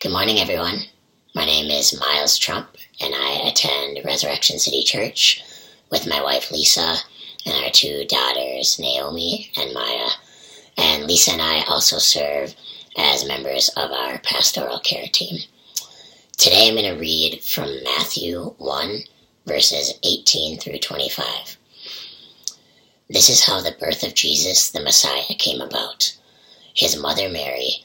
Good morning, everyone. My name is Miles Trump, and I attend Resurrection City Church with my wife Lisa and our two daughters, Naomi and Maya. And Lisa and I also serve as members of our pastoral care team. Today I'm going to read from Matthew 1, verses 18 through 25. This is how the birth of Jesus the Messiah came about. His mother Mary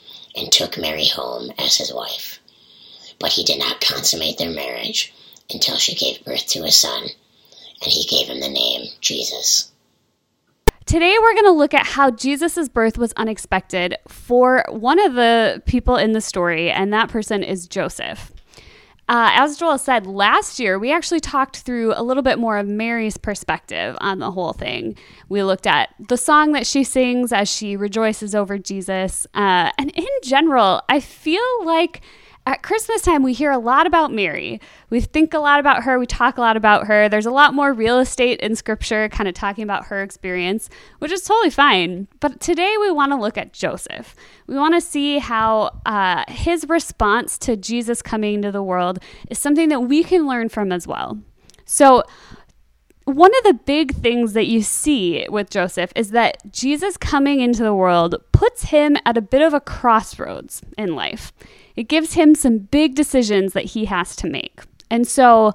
and took Mary home as his wife. But he did not consummate their marriage until she gave birth to a son, and he gave him the name Jesus. Today, we're going to look at how Jesus' birth was unexpected for one of the people in the story, and that person is Joseph. Uh, as Joel said, last year we actually talked through a little bit more of Mary's perspective on the whole thing. We looked at the song that she sings as she rejoices over Jesus. Uh, and in general, I feel like at Christmas time, we hear a lot about Mary. We think a lot about her. We talk a lot about her. There's a lot more real estate in scripture kind of talking about her experience, which is totally fine. But today we want to look at Joseph. We want to see how uh, his response to Jesus coming into the world is something that we can learn from as well. So, one of the big things that you see with Joseph is that Jesus coming into the world puts him at a bit of a crossroads in life. It gives him some big decisions that he has to make. And so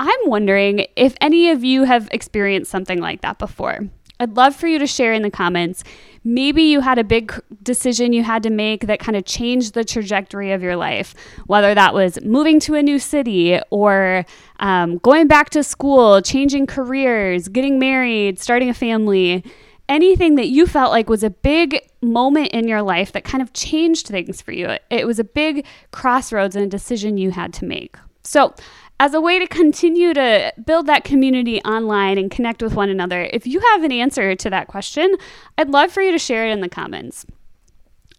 I'm wondering if any of you have experienced something like that before. I'd love for you to share in the comments. Maybe you had a big decision you had to make that kind of changed the trajectory of your life, whether that was moving to a new city or um, going back to school, changing careers, getting married, starting a family anything that you felt like was a big moment in your life that kind of changed things for you. It was a big crossroads and a decision you had to make. So, as a way to continue to build that community online and connect with one another, if you have an answer to that question, I'd love for you to share it in the comments.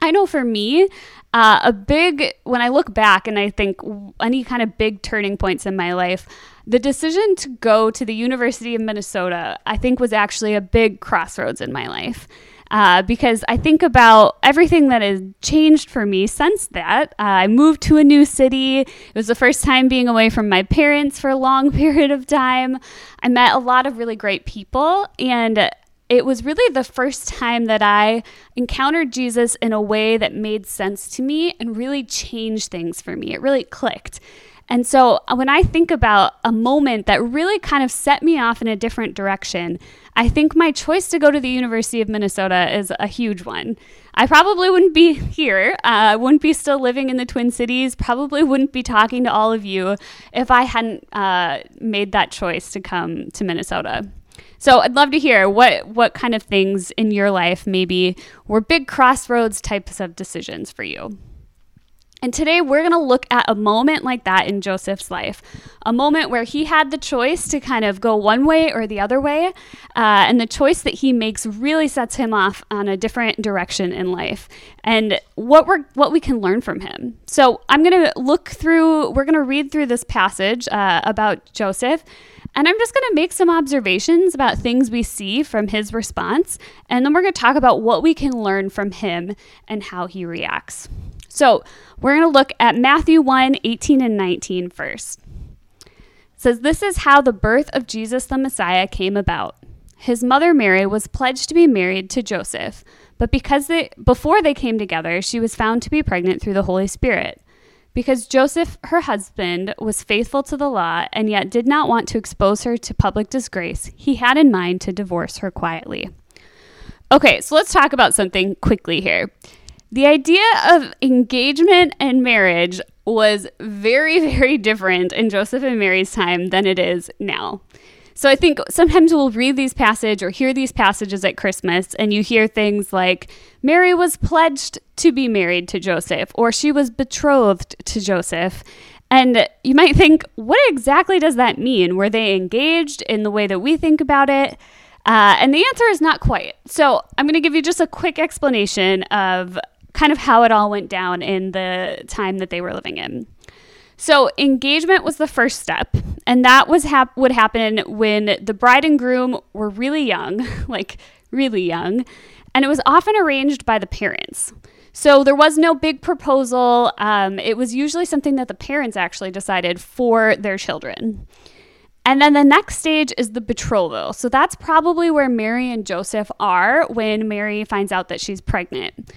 I know for me, uh, a big, when I look back and I think any kind of big turning points in my life, the decision to go to the University of Minnesota, I think, was actually a big crossroads in my life. Uh, because I think about everything that has changed for me since that. Uh, I moved to a new city. It was the first time being away from my parents for a long period of time. I met a lot of really great people, and it was really the first time that I encountered Jesus in a way that made sense to me and really changed things for me. It really clicked. And so uh, when I think about a moment that really kind of set me off in a different direction, I think my choice to go to the University of Minnesota is a huge one. I probably wouldn't be here. I uh, wouldn't be still living in the Twin Cities. Probably wouldn't be talking to all of you if I hadn't uh, made that choice to come to Minnesota. So I'd love to hear what what kind of things in your life maybe were big crossroads types of decisions for you. And today we're going to look at a moment like that in Joseph's life, a moment where he had the choice to kind of go one way or the other way. Uh, and the choice that he makes really sets him off on a different direction in life and what we're what we can learn from him. So I'm going to look through, we're going to read through this passage uh, about Joseph. And I'm just going to make some observations about things we see from his response. And then we're going to talk about what we can learn from him and how he reacts. So we're going to look at Matthew 1 18 and 19 first. It says, This is how the birth of Jesus the Messiah came about. His mother Mary was pledged to be married to Joseph, but because they, before they came together, she was found to be pregnant through the Holy Spirit. Because Joseph, her husband, was faithful to the law and yet did not want to expose her to public disgrace, he had in mind to divorce her quietly. Okay, so let's talk about something quickly here. The idea of engagement and marriage was very, very different in Joseph and Mary's time than it is now. So I think sometimes we'll read these passages or hear these passages at Christmas and you hear things like Mary was pledged to be married to Joseph or she was betrothed to Joseph. And you might think, what exactly does that mean? Were they engaged in the way that we think about it? Uh, and the answer is not quite. So I'm going to give you just a quick explanation of kind of how it all went down in the time that they were living in. So engagement was the first step, and that was hap- would happen when the bride and groom were really young, like really young, and it was often arranged by the parents. So there was no big proposal. Um, it was usually something that the parents actually decided for their children. And then the next stage is the betrothal. So that's probably where Mary and Joseph are when Mary finds out that she's pregnant.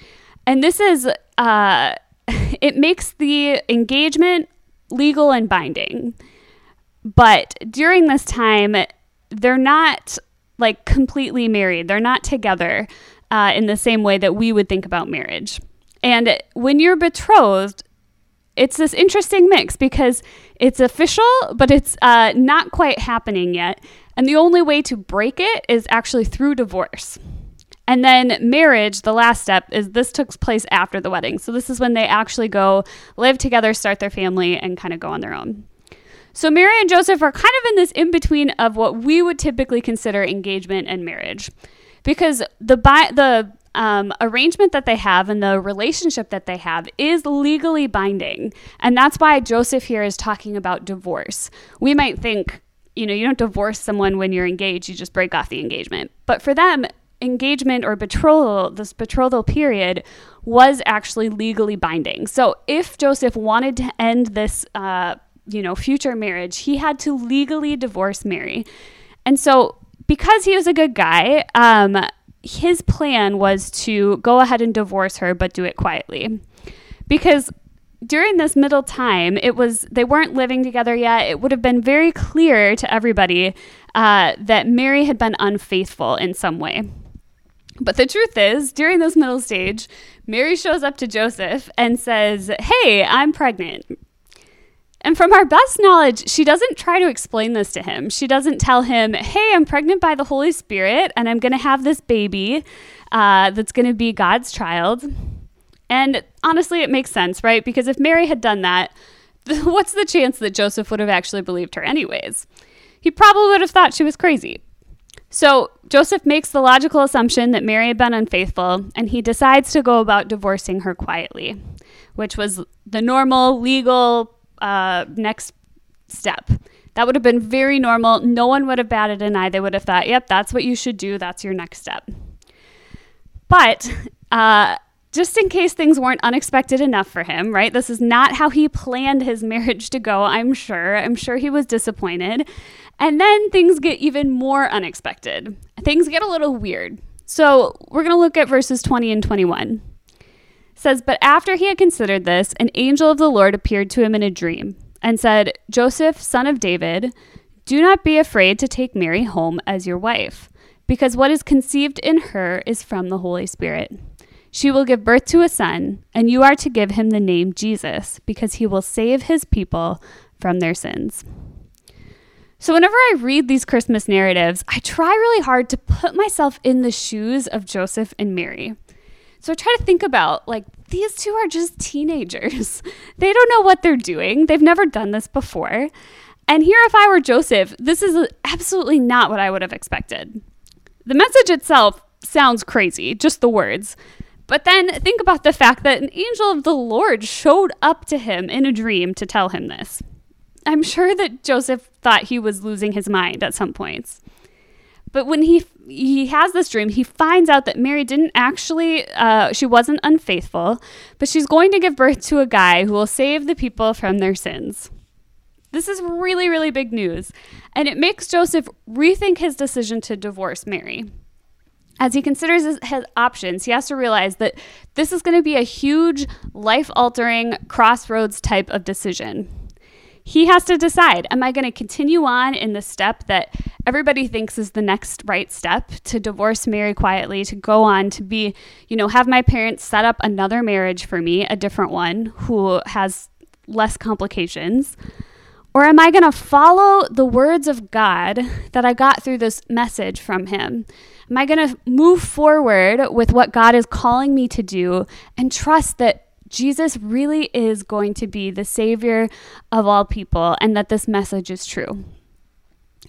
And this is, uh, it makes the engagement legal and binding. But during this time, they're not like completely married. They're not together uh, in the same way that we would think about marriage. And when you're betrothed, it's this interesting mix because it's official, but it's uh, not quite happening yet. And the only way to break it is actually through divorce. And then marriage, the last step, is this took place after the wedding. So this is when they actually go live together, start their family, and kind of go on their own. So Mary and Joseph are kind of in this in between of what we would typically consider engagement and marriage, because the bi- the um, arrangement that they have and the relationship that they have is legally binding, and that's why Joseph here is talking about divorce. We might think, you know, you don't divorce someone when you're engaged; you just break off the engagement. But for them, engagement or betrothal, this betrothal period, was actually legally binding. So if Joseph wanted to end this, uh, you know, future marriage, he had to legally divorce Mary. And so because he was a good guy, um, his plan was to go ahead and divorce her, but do it quietly. Because during this middle time, it was they weren't living together yet. It would have been very clear to everybody uh, that Mary had been unfaithful in some way. But the truth is, during this middle stage, Mary shows up to Joseph and says, Hey, I'm pregnant. And from our best knowledge, she doesn't try to explain this to him. She doesn't tell him, Hey, I'm pregnant by the Holy Spirit and I'm going to have this baby uh, that's going to be God's child. And honestly, it makes sense, right? Because if Mary had done that, what's the chance that Joseph would have actually believed her, anyways? He probably would have thought she was crazy. So Joseph makes the logical assumption that Mary had been unfaithful, and he decides to go about divorcing her quietly, which was the normal legal uh, next step. That would have been very normal. No one would have batted an eye. They would have thought, yep, that's what you should do. That's your next step. But uh, just in case things weren't unexpected enough for him, right? This is not how he planned his marriage to go, I'm sure. I'm sure he was disappointed. And then things get even more unexpected. Things get a little weird. So we're going to look at verses 20 and 21. It says, But after he had considered this, an angel of the Lord appeared to him in a dream and said, Joseph, son of David, do not be afraid to take Mary home as your wife, because what is conceived in her is from the Holy Spirit. She will give birth to a son, and you are to give him the name Jesus, because he will save his people from their sins. So, whenever I read these Christmas narratives, I try really hard to put myself in the shoes of Joseph and Mary. So, I try to think about like, these two are just teenagers. they don't know what they're doing, they've never done this before. And here, if I were Joseph, this is absolutely not what I would have expected. The message itself sounds crazy, just the words. But then think about the fact that an angel of the Lord showed up to him in a dream to tell him this. I'm sure that Joseph thought he was losing his mind at some points. But when he he has this dream, he finds out that Mary didn't actually uh, she wasn't unfaithful, but she's going to give birth to a guy who will save the people from their sins. This is really really big news, and it makes Joseph rethink his decision to divorce Mary. As he considers his, his, options, he has to realize that this is going to be a huge, life altering, crossroads type of decision. He has to decide Am I going to continue on in the step that everybody thinks is the next right step to divorce, Mary quietly, to go on to be, you know, have my parents set up another marriage for me, a different one who has less complications? Or am I going to follow the words of God that I got through this message from Him? Am I going to move forward with what God is calling me to do and trust that Jesus really is going to be the Savior of all people and that this message is true?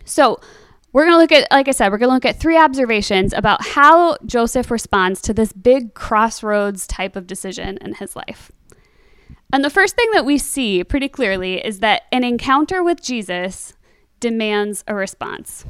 So, we're going to look at, like I said, we're going to look at three observations about how Joseph responds to this big crossroads type of decision in his life. And the first thing that we see pretty clearly is that an encounter with Jesus demands a response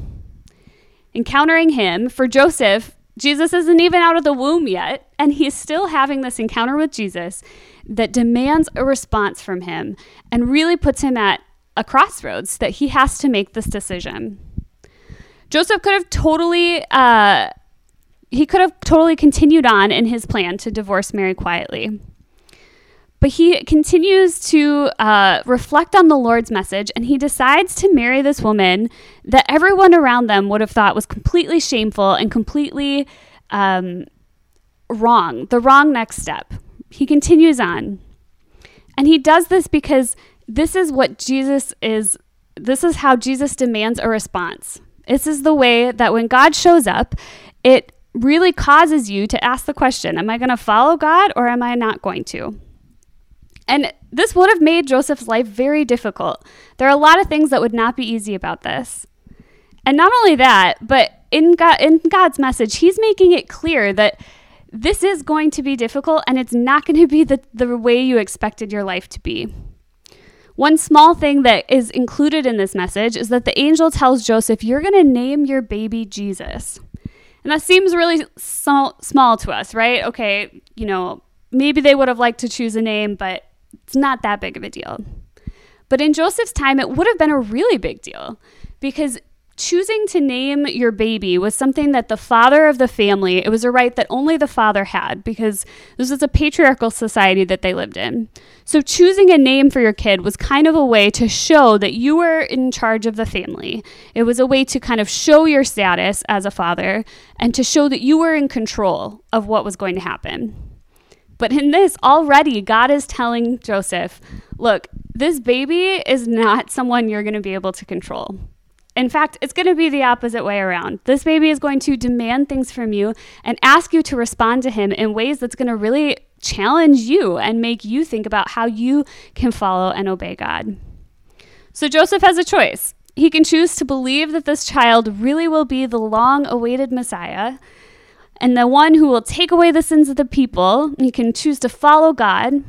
encountering him. For Joseph, Jesus isn't even out of the womb yet, and he's still having this encounter with Jesus that demands a response from him and really puts him at a crossroads that he has to make this decision. Joseph could have totally uh, he could have totally continued on in his plan to divorce Mary quietly. But he continues to uh, reflect on the Lord's message and he decides to marry this woman that everyone around them would have thought was completely shameful and completely um, wrong, the wrong next step. He continues on. And he does this because this is what Jesus is, this is how Jesus demands a response. This is the way that when God shows up, it really causes you to ask the question Am I going to follow God or am I not going to? And this would have made Joseph's life very difficult. There are a lot of things that would not be easy about this. And not only that, but in, God, in God's message, He's making it clear that this is going to be difficult and it's not going to be the, the way you expected your life to be. One small thing that is included in this message is that the angel tells Joseph, You're going to name your baby Jesus. And that seems really small, small to us, right? Okay, you know, maybe they would have liked to choose a name, but it's not that big of a deal. But in Joseph's time, it would have been a really big deal because choosing to name your baby was something that the father of the family, it was a right that only the father had because this was a patriarchal society that they lived in. So choosing a name for your kid was kind of a way to show that you were in charge of the family. It was a way to kind of show your status as a father and to show that you were in control of what was going to happen. But in this, already, God is telling Joseph, look, this baby is not someone you're going to be able to control. In fact, it's going to be the opposite way around. This baby is going to demand things from you and ask you to respond to him in ways that's going to really challenge you and make you think about how you can follow and obey God. So Joseph has a choice. He can choose to believe that this child really will be the long awaited Messiah and the one who will take away the sins of the people. He can choose to follow God,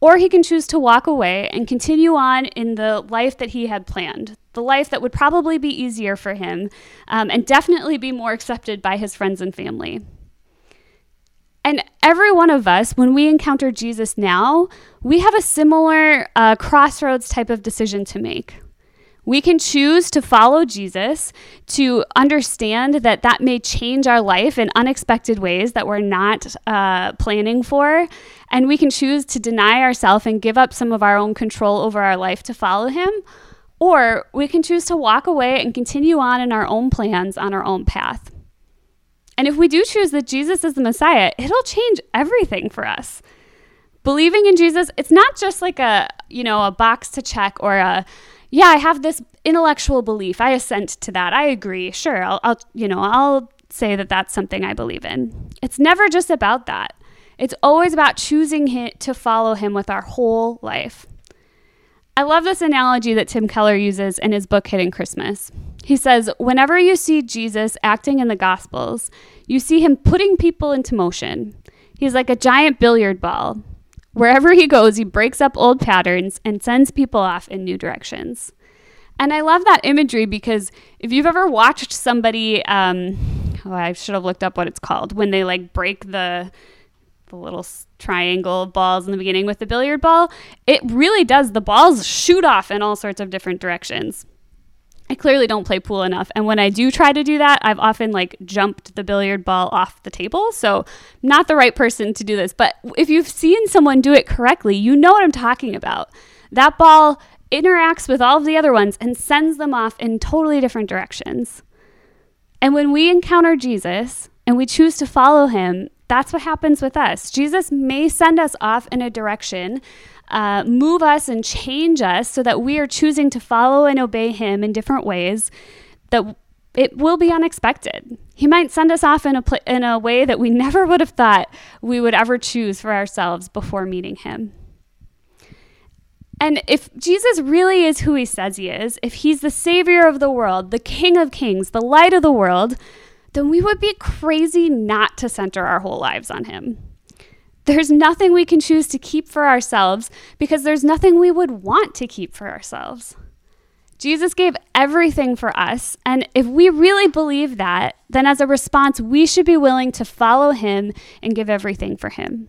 or he can choose to walk away and continue on in the life that he had planned, the life that would probably be easier for him um, and definitely be more accepted by his friends and family. And every one of us, when we encounter Jesus now, we have a similar uh, crossroads type of decision to make. We can choose to follow Jesus, to understand that that may change our life in unexpected ways that we're not uh, planning for. And we can choose to deny ourselves and give up some of our own control over our life to follow Him. Or we can choose to walk away and continue on in our own plans on our own path. And if we do choose that Jesus is the Messiah, it'll change everything for us. Believing in Jesus, it's not just like a, you know, a box to check or a yeah, I have this intellectual belief. I assent to that. I agree. Sure, I'll, I'll you know, I'll say that that's something I believe in. It's never just about that. It's always about choosing him, to follow him with our whole life. I love this analogy that Tim Keller uses in his book Hidden Christmas. He says, Whenever you see Jesus acting in the Gospels, you see him putting people into motion. He's like a giant billiard ball. Wherever he goes, he breaks up old patterns and sends people off in new directions. And I love that imagery because if you've ever watched somebody, um, oh, I should have looked up what it's called when they like break the the little triangle balls in the beginning with the billiard ball, it really does. The balls shoot off in all sorts of different directions. I clearly don't play pool enough. And when I do try to do that, I've often like jumped the billiard ball off the table. So, not the right person to do this. But if you've seen someone do it correctly, you know what I'm talking about. That ball interacts with all of the other ones and sends them off in totally different directions. And when we encounter Jesus and we choose to follow him, that's what happens with us. Jesus may send us off in a direction, uh, move us and change us so that we are choosing to follow and obey him in different ways that it will be unexpected. He might send us off in a, pl- in a way that we never would have thought we would ever choose for ourselves before meeting him. And if Jesus really is who he says he is, if he's the savior of the world, the king of kings, the light of the world, then we would be crazy not to center our whole lives on him. There's nothing we can choose to keep for ourselves because there's nothing we would want to keep for ourselves. Jesus gave everything for us, and if we really believe that, then as a response, we should be willing to follow him and give everything for him.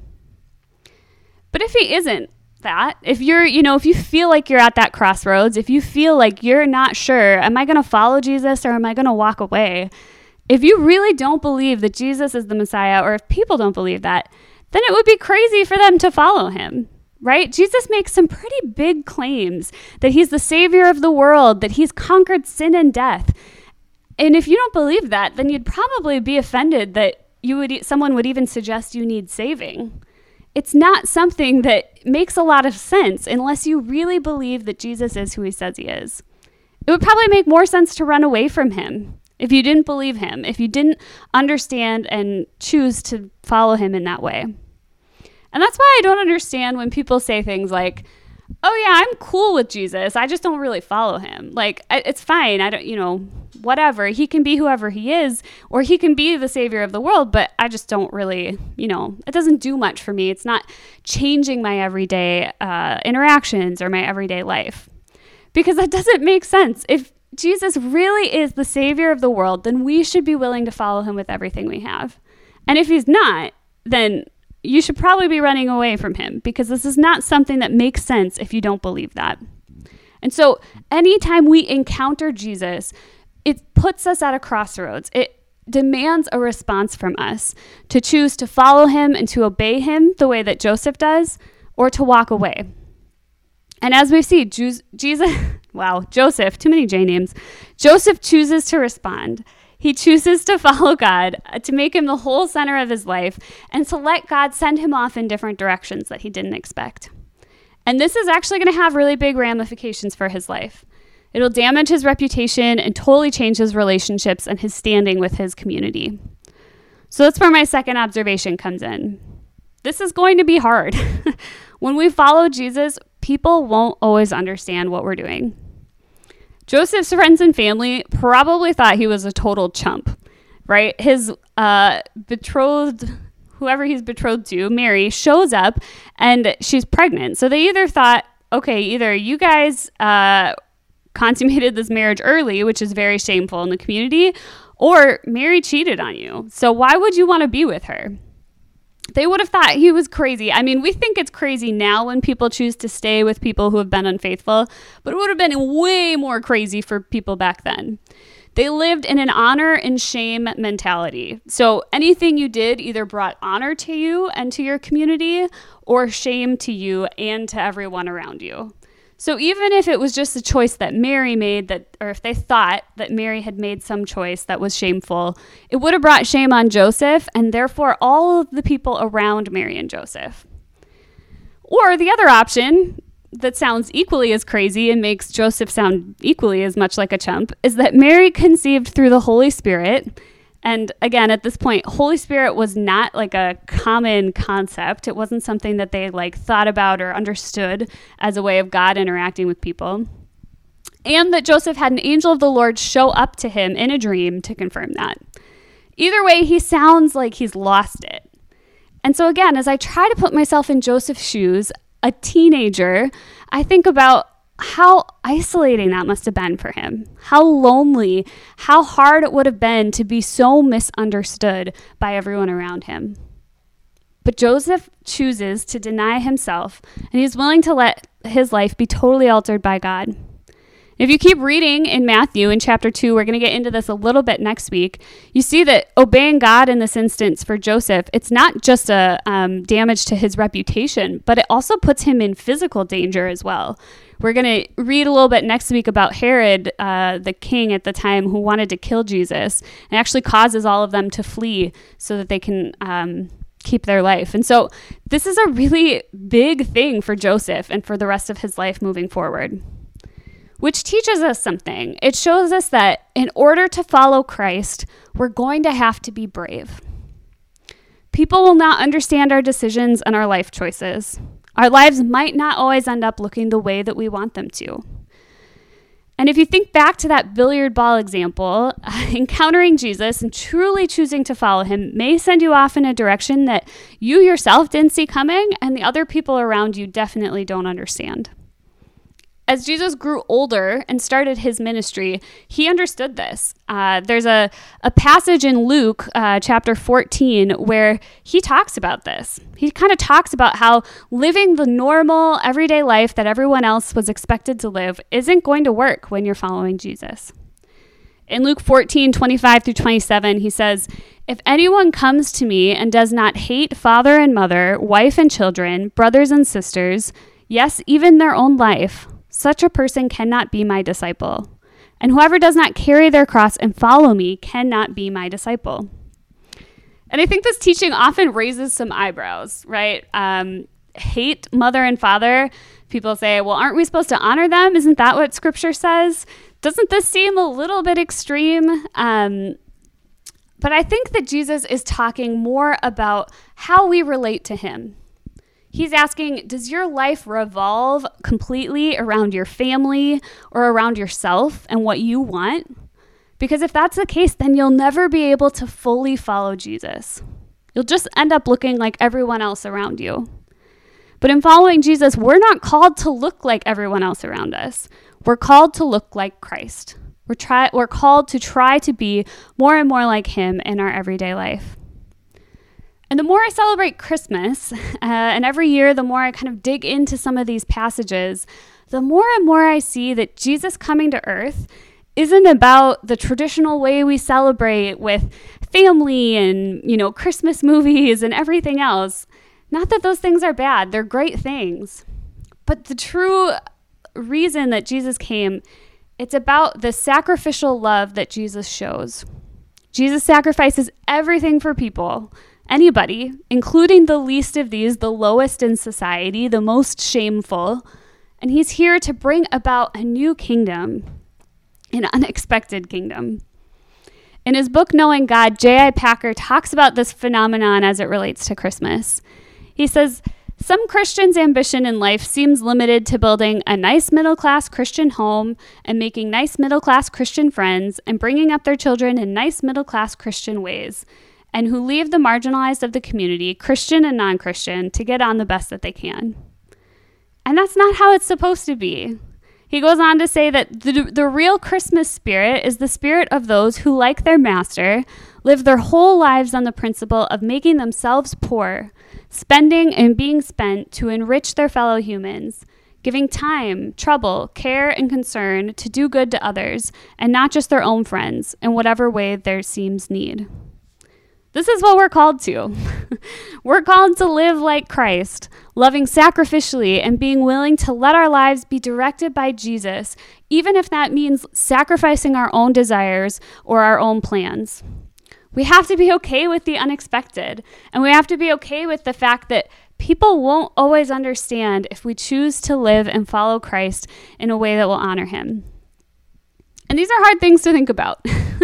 But if he isn't, that. If you're, you know, if you feel like you're at that crossroads, if you feel like you're not sure, am I going to follow Jesus or am I going to walk away? If you really don't believe that Jesus is the Messiah, or if people don't believe that, then it would be crazy for them to follow him, right? Jesus makes some pretty big claims that he's the savior of the world, that he's conquered sin and death. And if you don't believe that, then you'd probably be offended that you would someone would even suggest you need saving it's not something that makes a lot of sense unless you really believe that Jesus is who he says he is. It would probably make more sense to run away from him if you didn't believe him, if you didn't understand and choose to follow him in that way. And that's why I don't understand when people say things like, oh, yeah, I'm cool with Jesus. I just don't really follow him. Like, it's fine. I don't, you know, whatever. He can be whoever he is, or he can be the savior of the world, but I just don't really, you know, it doesn't do much for me. It's not changing my everyday uh, interactions or my everyday life because that doesn't make sense. If Jesus really is the savior of the world, then we should be willing to follow him with everything we have. And if he's not, then you should probably be running away from him because this is not something that makes sense if you don't believe that. And so, anytime we encounter Jesus, it puts us at a crossroads. It demands a response from us to choose to follow him and to obey him the way that Joseph does, or to walk away. And as we see, Jesus, wow, Joseph, too many J names. Joseph chooses to respond. He chooses to follow God, uh, to make him the whole center of his life, and to let God send him off in different directions that he didn't expect. And this is actually going to have really big ramifications for his life. It'll damage his reputation and totally change his relationships and his standing with his community. So that's where my second observation comes in. This is going to be hard. when we follow Jesus, people won't always understand what we're doing. Joseph's friends and family probably thought he was a total chump, right? His uh, betrothed, whoever he's betrothed to, Mary, shows up and she's pregnant. So they either thought, okay, either you guys uh, consummated this marriage early, which is very shameful in the community, or Mary cheated on you. So why would you want to be with her? They would have thought he was crazy. I mean, we think it's crazy now when people choose to stay with people who have been unfaithful, but it would have been way more crazy for people back then. They lived in an honor and shame mentality. So anything you did either brought honor to you and to your community or shame to you and to everyone around you. So even if it was just a choice that Mary made that or if they thought that Mary had made some choice that was shameful, it would have brought shame on Joseph and therefore all of the people around Mary and Joseph. Or the other option that sounds equally as crazy and makes Joseph sound equally as much like a chump is that Mary conceived through the Holy Spirit and again, at this point, Holy Spirit was not like a common concept. It wasn't something that they like thought about or understood as a way of God interacting with people. And that Joseph had an angel of the Lord show up to him in a dream to confirm that. Either way, he sounds like he's lost it. And so, again, as I try to put myself in Joseph's shoes, a teenager, I think about how isolating that must have been for him. How lonely, how hard it would have been to be so misunderstood by everyone around him. But Joseph chooses to deny himself, and he's willing to let his life be totally altered by God. If you keep reading in Matthew in chapter 2, we're going to get into this a little bit next week. You see that obeying God in this instance for Joseph, it's not just a um, damage to his reputation, but it also puts him in physical danger as well. We're going to read a little bit next week about Herod, uh, the king at the time, who wanted to kill Jesus and actually causes all of them to flee so that they can. Um, keep their life. And so this is a really big thing for Joseph and for the rest of his life moving forward which teaches us something. It shows us that in order to follow Christ, we're going to have to be brave. People will not understand our decisions and our life choices. Our lives might not always end up looking the way that we want them to. And if you think back to that billiard ball example, encountering Jesus and truly choosing to follow him may send you off in a direction that you yourself didn't see coming and the other people around you definitely don't understand. As Jesus grew older and started his ministry, he understood this. Uh, there's a, a passage in Luke uh, chapter 14 where he talks about this. He kind of talks about how living the normal, everyday life that everyone else was expected to live isn't going to work when you're following Jesus. In Luke 14, 25 through 27, he says, If anyone comes to me and does not hate father and mother, wife and children, brothers and sisters, yes, even their own life, such a person cannot be my disciple. And whoever does not carry their cross and follow me cannot be my disciple. And I think this teaching often raises some eyebrows, right? Um, hate mother and father. People say, well, aren't we supposed to honor them? Isn't that what scripture says? Doesn't this seem a little bit extreme? Um, but I think that Jesus is talking more about how we relate to him. He's asking, does your life revolve completely around your family or around yourself and what you want? Because if that's the case, then you'll never be able to fully follow Jesus. You'll just end up looking like everyone else around you. But in following Jesus, we're not called to look like everyone else around us. We're called to look like Christ. We're, try, we're called to try to be more and more like Him in our everyday life. And the more I celebrate Christmas, uh, and every year, the more I kind of dig into some of these passages, the more and more I see that Jesus coming to earth isn't about the traditional way we celebrate with family and, you know, Christmas movies and everything else. Not that those things are bad, they're great things. But the true reason that Jesus came, it's about the sacrificial love that Jesus shows. Jesus sacrifices everything for people anybody, including the least of these, the lowest in society, the most shameful. And he's here to bring about a new kingdom, an unexpected kingdom. In his book, Knowing God, J.I. Packer talks about this phenomenon as it relates to Christmas. He says, some Christians' ambition in life seems limited to building a nice middle class Christian home and making nice middle class Christian friends and bringing up their children in nice middle class Christian ways and who leave the marginalized of the community, Christian and non Christian, to get on the best that they can. And that's not how it's supposed to be. He goes on to say that the, the real Christmas spirit is the spirit of those who, like their master, live their whole lives on the principle of making themselves poor, spending and being spent to enrich their fellow humans, giving time, trouble, care, and concern to do good to others, and not just their own friends, in whatever way there seems need. This is what we're called to. we're called to live like Christ, loving sacrificially and being willing to let our lives be directed by Jesus, even if that means sacrificing our own desires or our own plans. We have to be okay with the unexpected, and we have to be okay with the fact that people won't always understand if we choose to live and follow Christ in a way that will honor him. And these are hard things to think about.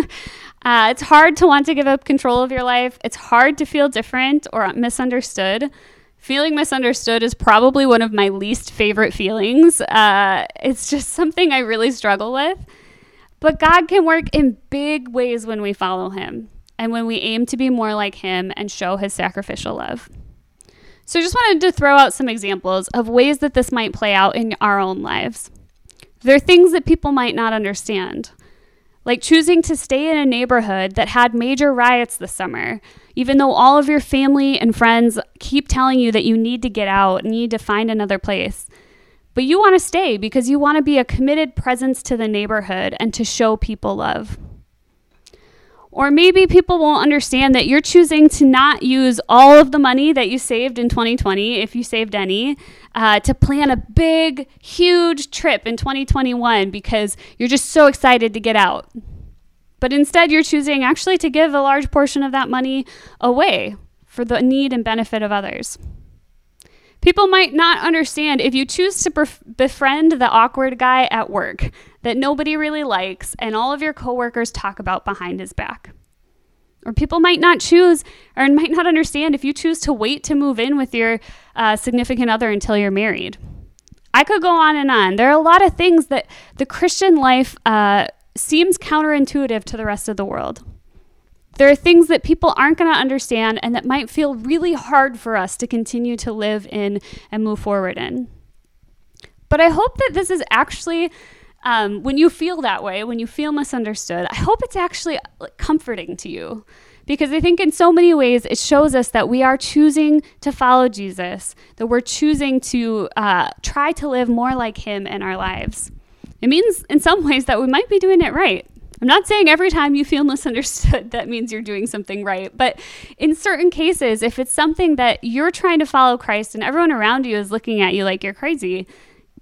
Uh, it's hard to want to give up control of your life. It's hard to feel different or misunderstood. Feeling misunderstood is probably one of my least favorite feelings. Uh, it's just something I really struggle with. But God can work in big ways when we follow Him and when we aim to be more like Him and show His sacrificial love. So, I just wanted to throw out some examples of ways that this might play out in our own lives. There are things that people might not understand like choosing to stay in a neighborhood that had major riots this summer, even though all of your family and friends keep telling you that you need to get out and need to find another place. but you want to stay because you want to be a committed presence to the neighborhood and to show people love. Or maybe people won't understand that you're choosing to not use all of the money that you saved in 2020, if you saved any, uh, to plan a big, huge trip in 2021 because you're just so excited to get out. But instead, you're choosing actually to give a large portion of that money away for the need and benefit of others. People might not understand if you choose to bef- befriend the awkward guy at work that nobody really likes and all of your coworkers talk about behind his back. Or people might not choose or might not understand if you choose to wait to move in with your uh, significant other until you're married. I could go on and on. There are a lot of things that the Christian life uh, seems counterintuitive to the rest of the world. There are things that people aren't going to understand and that might feel really hard for us to continue to live in and move forward in. But I hope that this is actually, um, when you feel that way, when you feel misunderstood, I hope it's actually comforting to you. Because I think in so many ways it shows us that we are choosing to follow Jesus, that we're choosing to uh, try to live more like Him in our lives. It means in some ways that we might be doing it right. I'm not saying every time you feel misunderstood, that means you're doing something right. But in certain cases, if it's something that you're trying to follow Christ and everyone around you is looking at you like you're crazy,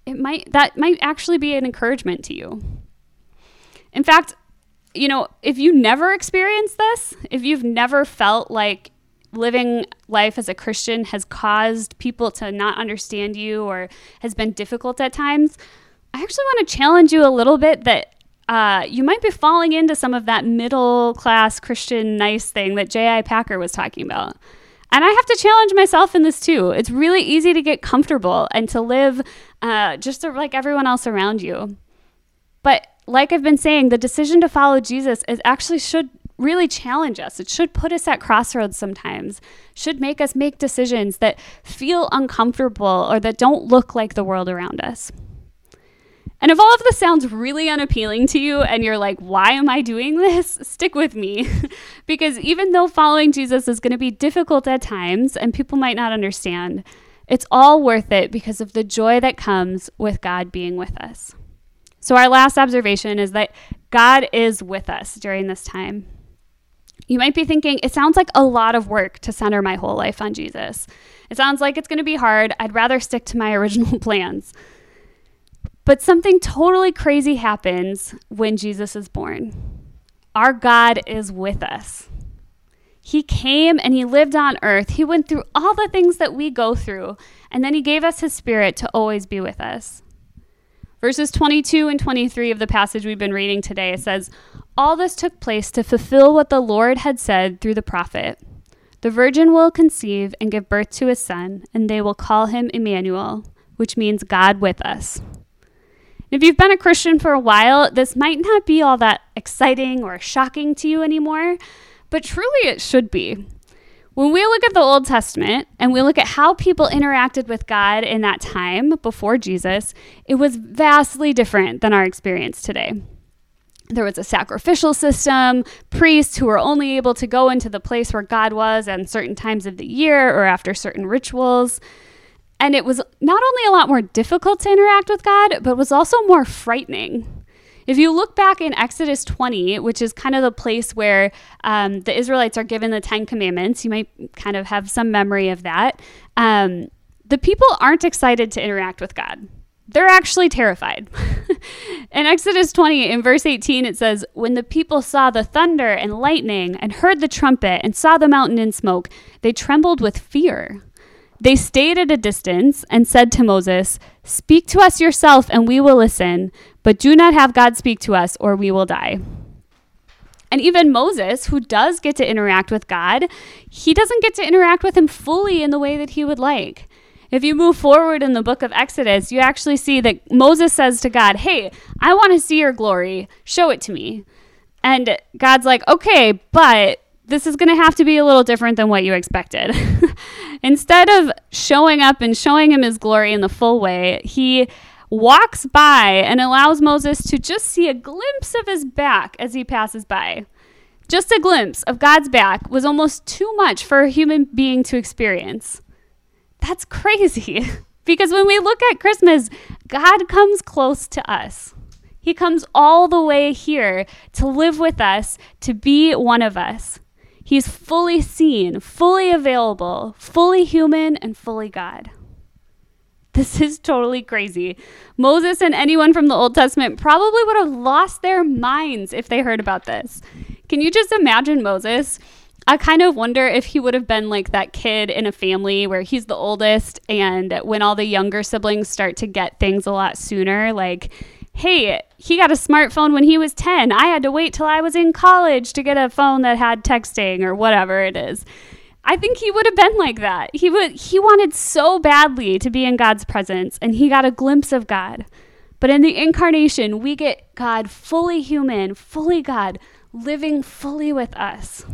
it might that might actually be an encouragement to you. In fact, you know, if you never experienced this, if you've never felt like living life as a Christian has caused people to not understand you or has been difficult at times, I actually want to challenge you a little bit that uh, you might be falling into some of that middle class Christian nice thing that J.I. Packer was talking about. And I have to challenge myself in this too. It's really easy to get comfortable and to live uh, just like everyone else around you. But like I've been saying, the decision to follow Jesus is actually should really challenge us. It should put us at crossroads sometimes, should make us make decisions that feel uncomfortable or that don't look like the world around us. And if all of this sounds really unappealing to you and you're like, why am I doing this? Stick with me. because even though following Jesus is going to be difficult at times and people might not understand, it's all worth it because of the joy that comes with God being with us. So, our last observation is that God is with us during this time. You might be thinking, it sounds like a lot of work to center my whole life on Jesus. It sounds like it's going to be hard. I'd rather stick to my original plans. But something totally crazy happens when Jesus is born. Our God is with us. He came and he lived on earth. He went through all the things that we go through, and then he gave us his spirit to always be with us. Verses 22 and 23 of the passage we've been reading today says, All this took place to fulfill what the Lord had said through the prophet. The virgin will conceive and give birth to a son, and they will call him Emmanuel, which means God with us. If you've been a Christian for a while, this might not be all that exciting or shocking to you anymore, but truly it should be. When we look at the Old Testament and we look at how people interacted with God in that time before Jesus, it was vastly different than our experience today. There was a sacrificial system, priests who were only able to go into the place where God was at certain times of the year or after certain rituals. And it was not only a lot more difficult to interact with God, but was also more frightening. If you look back in Exodus 20, which is kind of the place where um, the Israelites are given the Ten Commandments, you might kind of have some memory of that. Um, the people aren't excited to interact with God. They're actually terrified. in Exodus 20, in verse 18, it says, When the people saw the thunder and lightning and heard the trumpet and saw the mountain in smoke, they trembled with fear. They stayed at a distance and said to Moses, Speak to us yourself, and we will listen, but do not have God speak to us, or we will die. And even Moses, who does get to interact with God, he doesn't get to interact with him fully in the way that he would like. If you move forward in the book of Exodus, you actually see that Moses says to God, Hey, I want to see your glory. Show it to me. And God's like, Okay, but this is going to have to be a little different than what you expected. Instead of showing up and showing him his glory in the full way, he walks by and allows Moses to just see a glimpse of his back as he passes by. Just a glimpse of God's back was almost too much for a human being to experience. That's crazy. because when we look at Christmas, God comes close to us. He comes all the way here to live with us, to be one of us. He's fully seen, fully available, fully human, and fully God. This is totally crazy. Moses and anyone from the Old Testament probably would have lost their minds if they heard about this. Can you just imagine Moses? I kind of wonder if he would have been like that kid in a family where he's the oldest, and when all the younger siblings start to get things a lot sooner, like, hey, he got a smartphone when he was 10. I had to wait till I was in college to get a phone that had texting or whatever it is. I think he would have been like that. He would he wanted so badly to be in God's presence and he got a glimpse of God. But in the incarnation, we get God fully human, fully God, living fully with us.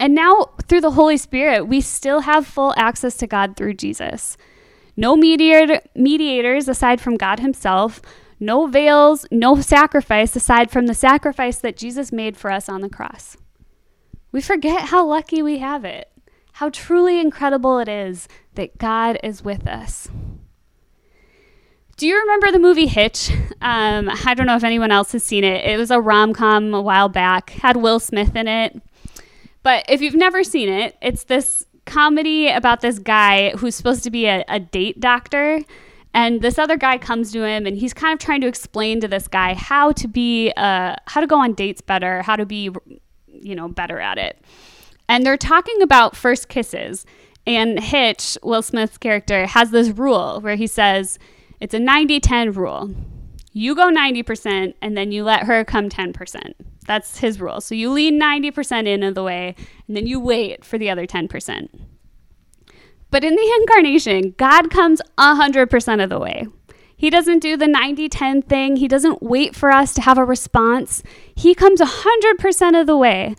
And now, through the Holy Spirit, we still have full access to God through Jesus. No mediator, mediators aside from God Himself, no veils, no sacrifice aside from the sacrifice that Jesus made for us on the cross. We forget how lucky we have it, how truly incredible it is that God is with us. Do you remember the movie Hitch? Um, I don't know if anyone else has seen it. It was a rom com a while back, had Will Smith in it. But if you've never seen it, it's this comedy about this guy who's supposed to be a, a date doctor. And this other guy comes to him and he's kind of trying to explain to this guy how to be, uh, how to go on dates better, how to be, you know, better at it. And they're talking about first kisses. And Hitch, Will Smith's character, has this rule where he says it's a 90 10 rule. You go 90% and then you let her come 10%. That's his rule. So you lean 90% in of the way, and then you wait for the other 10%. But in the incarnation, God comes 100% of the way. He doesn't do the 90 10 thing. He doesn't wait for us to have a response. He comes 100% of the way.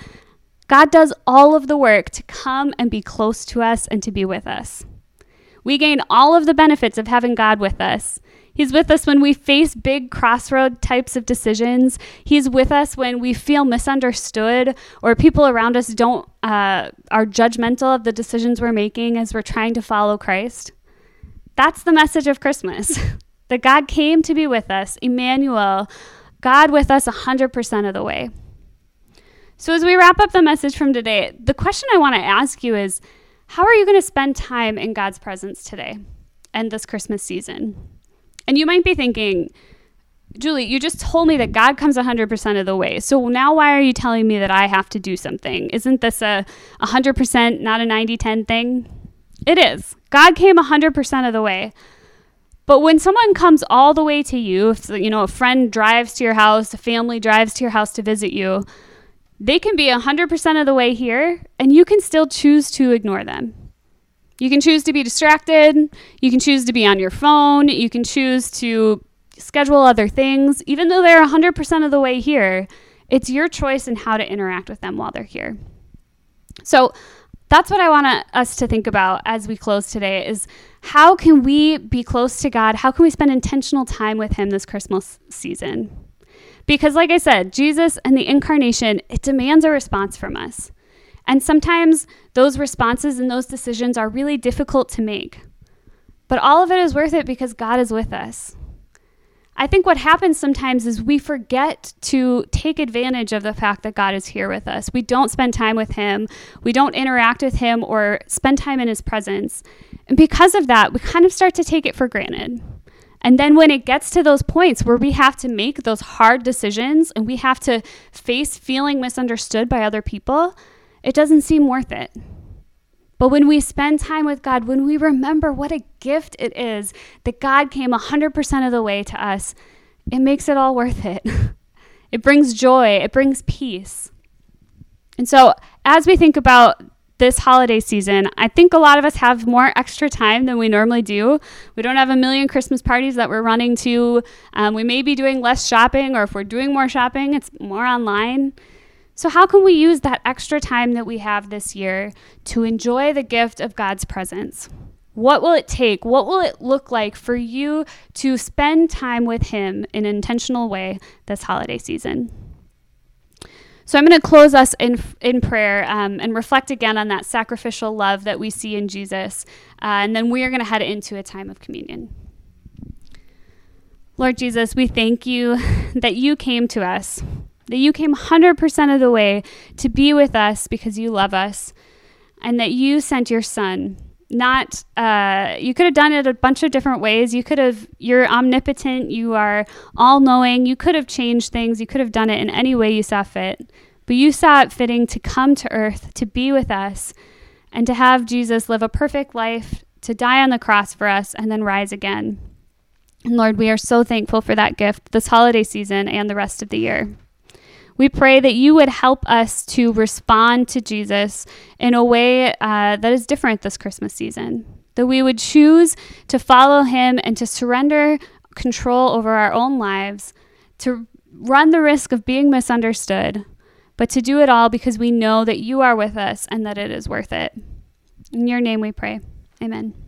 God does all of the work to come and be close to us and to be with us. We gain all of the benefits of having God with us, He's with us when we face big crossroad types of decisions. He's with us when we feel misunderstood or people around us don't uh, are judgmental of the decisions we're making as we're trying to follow Christ. That's the message of Christmas. that God came to be with us, Emmanuel, God with us 100% of the way. So, as we wrap up the message from today, the question I want to ask you is how are you going to spend time in God's presence today and this Christmas season? And you might be thinking, Julie, you just told me that God comes 100% of the way. So now why are you telling me that I have to do something? Isn't this a 100%, not a 90 10 thing? It is. God came 100% of the way. But when someone comes all the way to you, if you know a friend drives to your house, a family drives to your house to visit you, they can be 100% of the way here and you can still choose to ignore them. You can choose to be distracted. You can choose to be on your phone. You can choose to schedule other things. Even though they're 100% of the way here, it's your choice in how to interact with them while they're here. So that's what I want us to think about as we close today is how can we be close to God? How can we spend intentional time with him this Christmas season? Because like I said, Jesus and the incarnation, it demands a response from us. And sometimes those responses and those decisions are really difficult to make. But all of it is worth it because God is with us. I think what happens sometimes is we forget to take advantage of the fact that God is here with us. We don't spend time with Him, we don't interact with Him or spend time in His presence. And because of that, we kind of start to take it for granted. And then when it gets to those points where we have to make those hard decisions and we have to face feeling misunderstood by other people, it doesn't seem worth it. But when we spend time with God, when we remember what a gift it is that God came 100% of the way to us, it makes it all worth it. it brings joy, it brings peace. And so, as we think about this holiday season, I think a lot of us have more extra time than we normally do. We don't have a million Christmas parties that we're running to. Um, we may be doing less shopping, or if we're doing more shopping, it's more online. So, how can we use that extra time that we have this year to enjoy the gift of God's presence? What will it take? What will it look like for you to spend time with Him in an intentional way this holiday season? So, I'm going to close us in, in prayer um, and reflect again on that sacrificial love that we see in Jesus. Uh, and then we are going to head into a time of communion. Lord Jesus, we thank you that you came to us, that you came 100% of the way to be with us because you love us, and that you sent your son. Not, uh, you could have done it a bunch of different ways. You could have, you're omnipotent, you are all knowing, you could have changed things, you could have done it in any way you saw fit. But you saw it fitting to come to earth, to be with us, and to have Jesus live a perfect life, to die on the cross for us, and then rise again. And Lord, we are so thankful for that gift this holiday season and the rest of the year. We pray that you would help us to respond to Jesus in a way uh, that is different this Christmas season. That we would choose to follow him and to surrender control over our own lives, to run the risk of being misunderstood, but to do it all because we know that you are with us and that it is worth it. In your name we pray. Amen.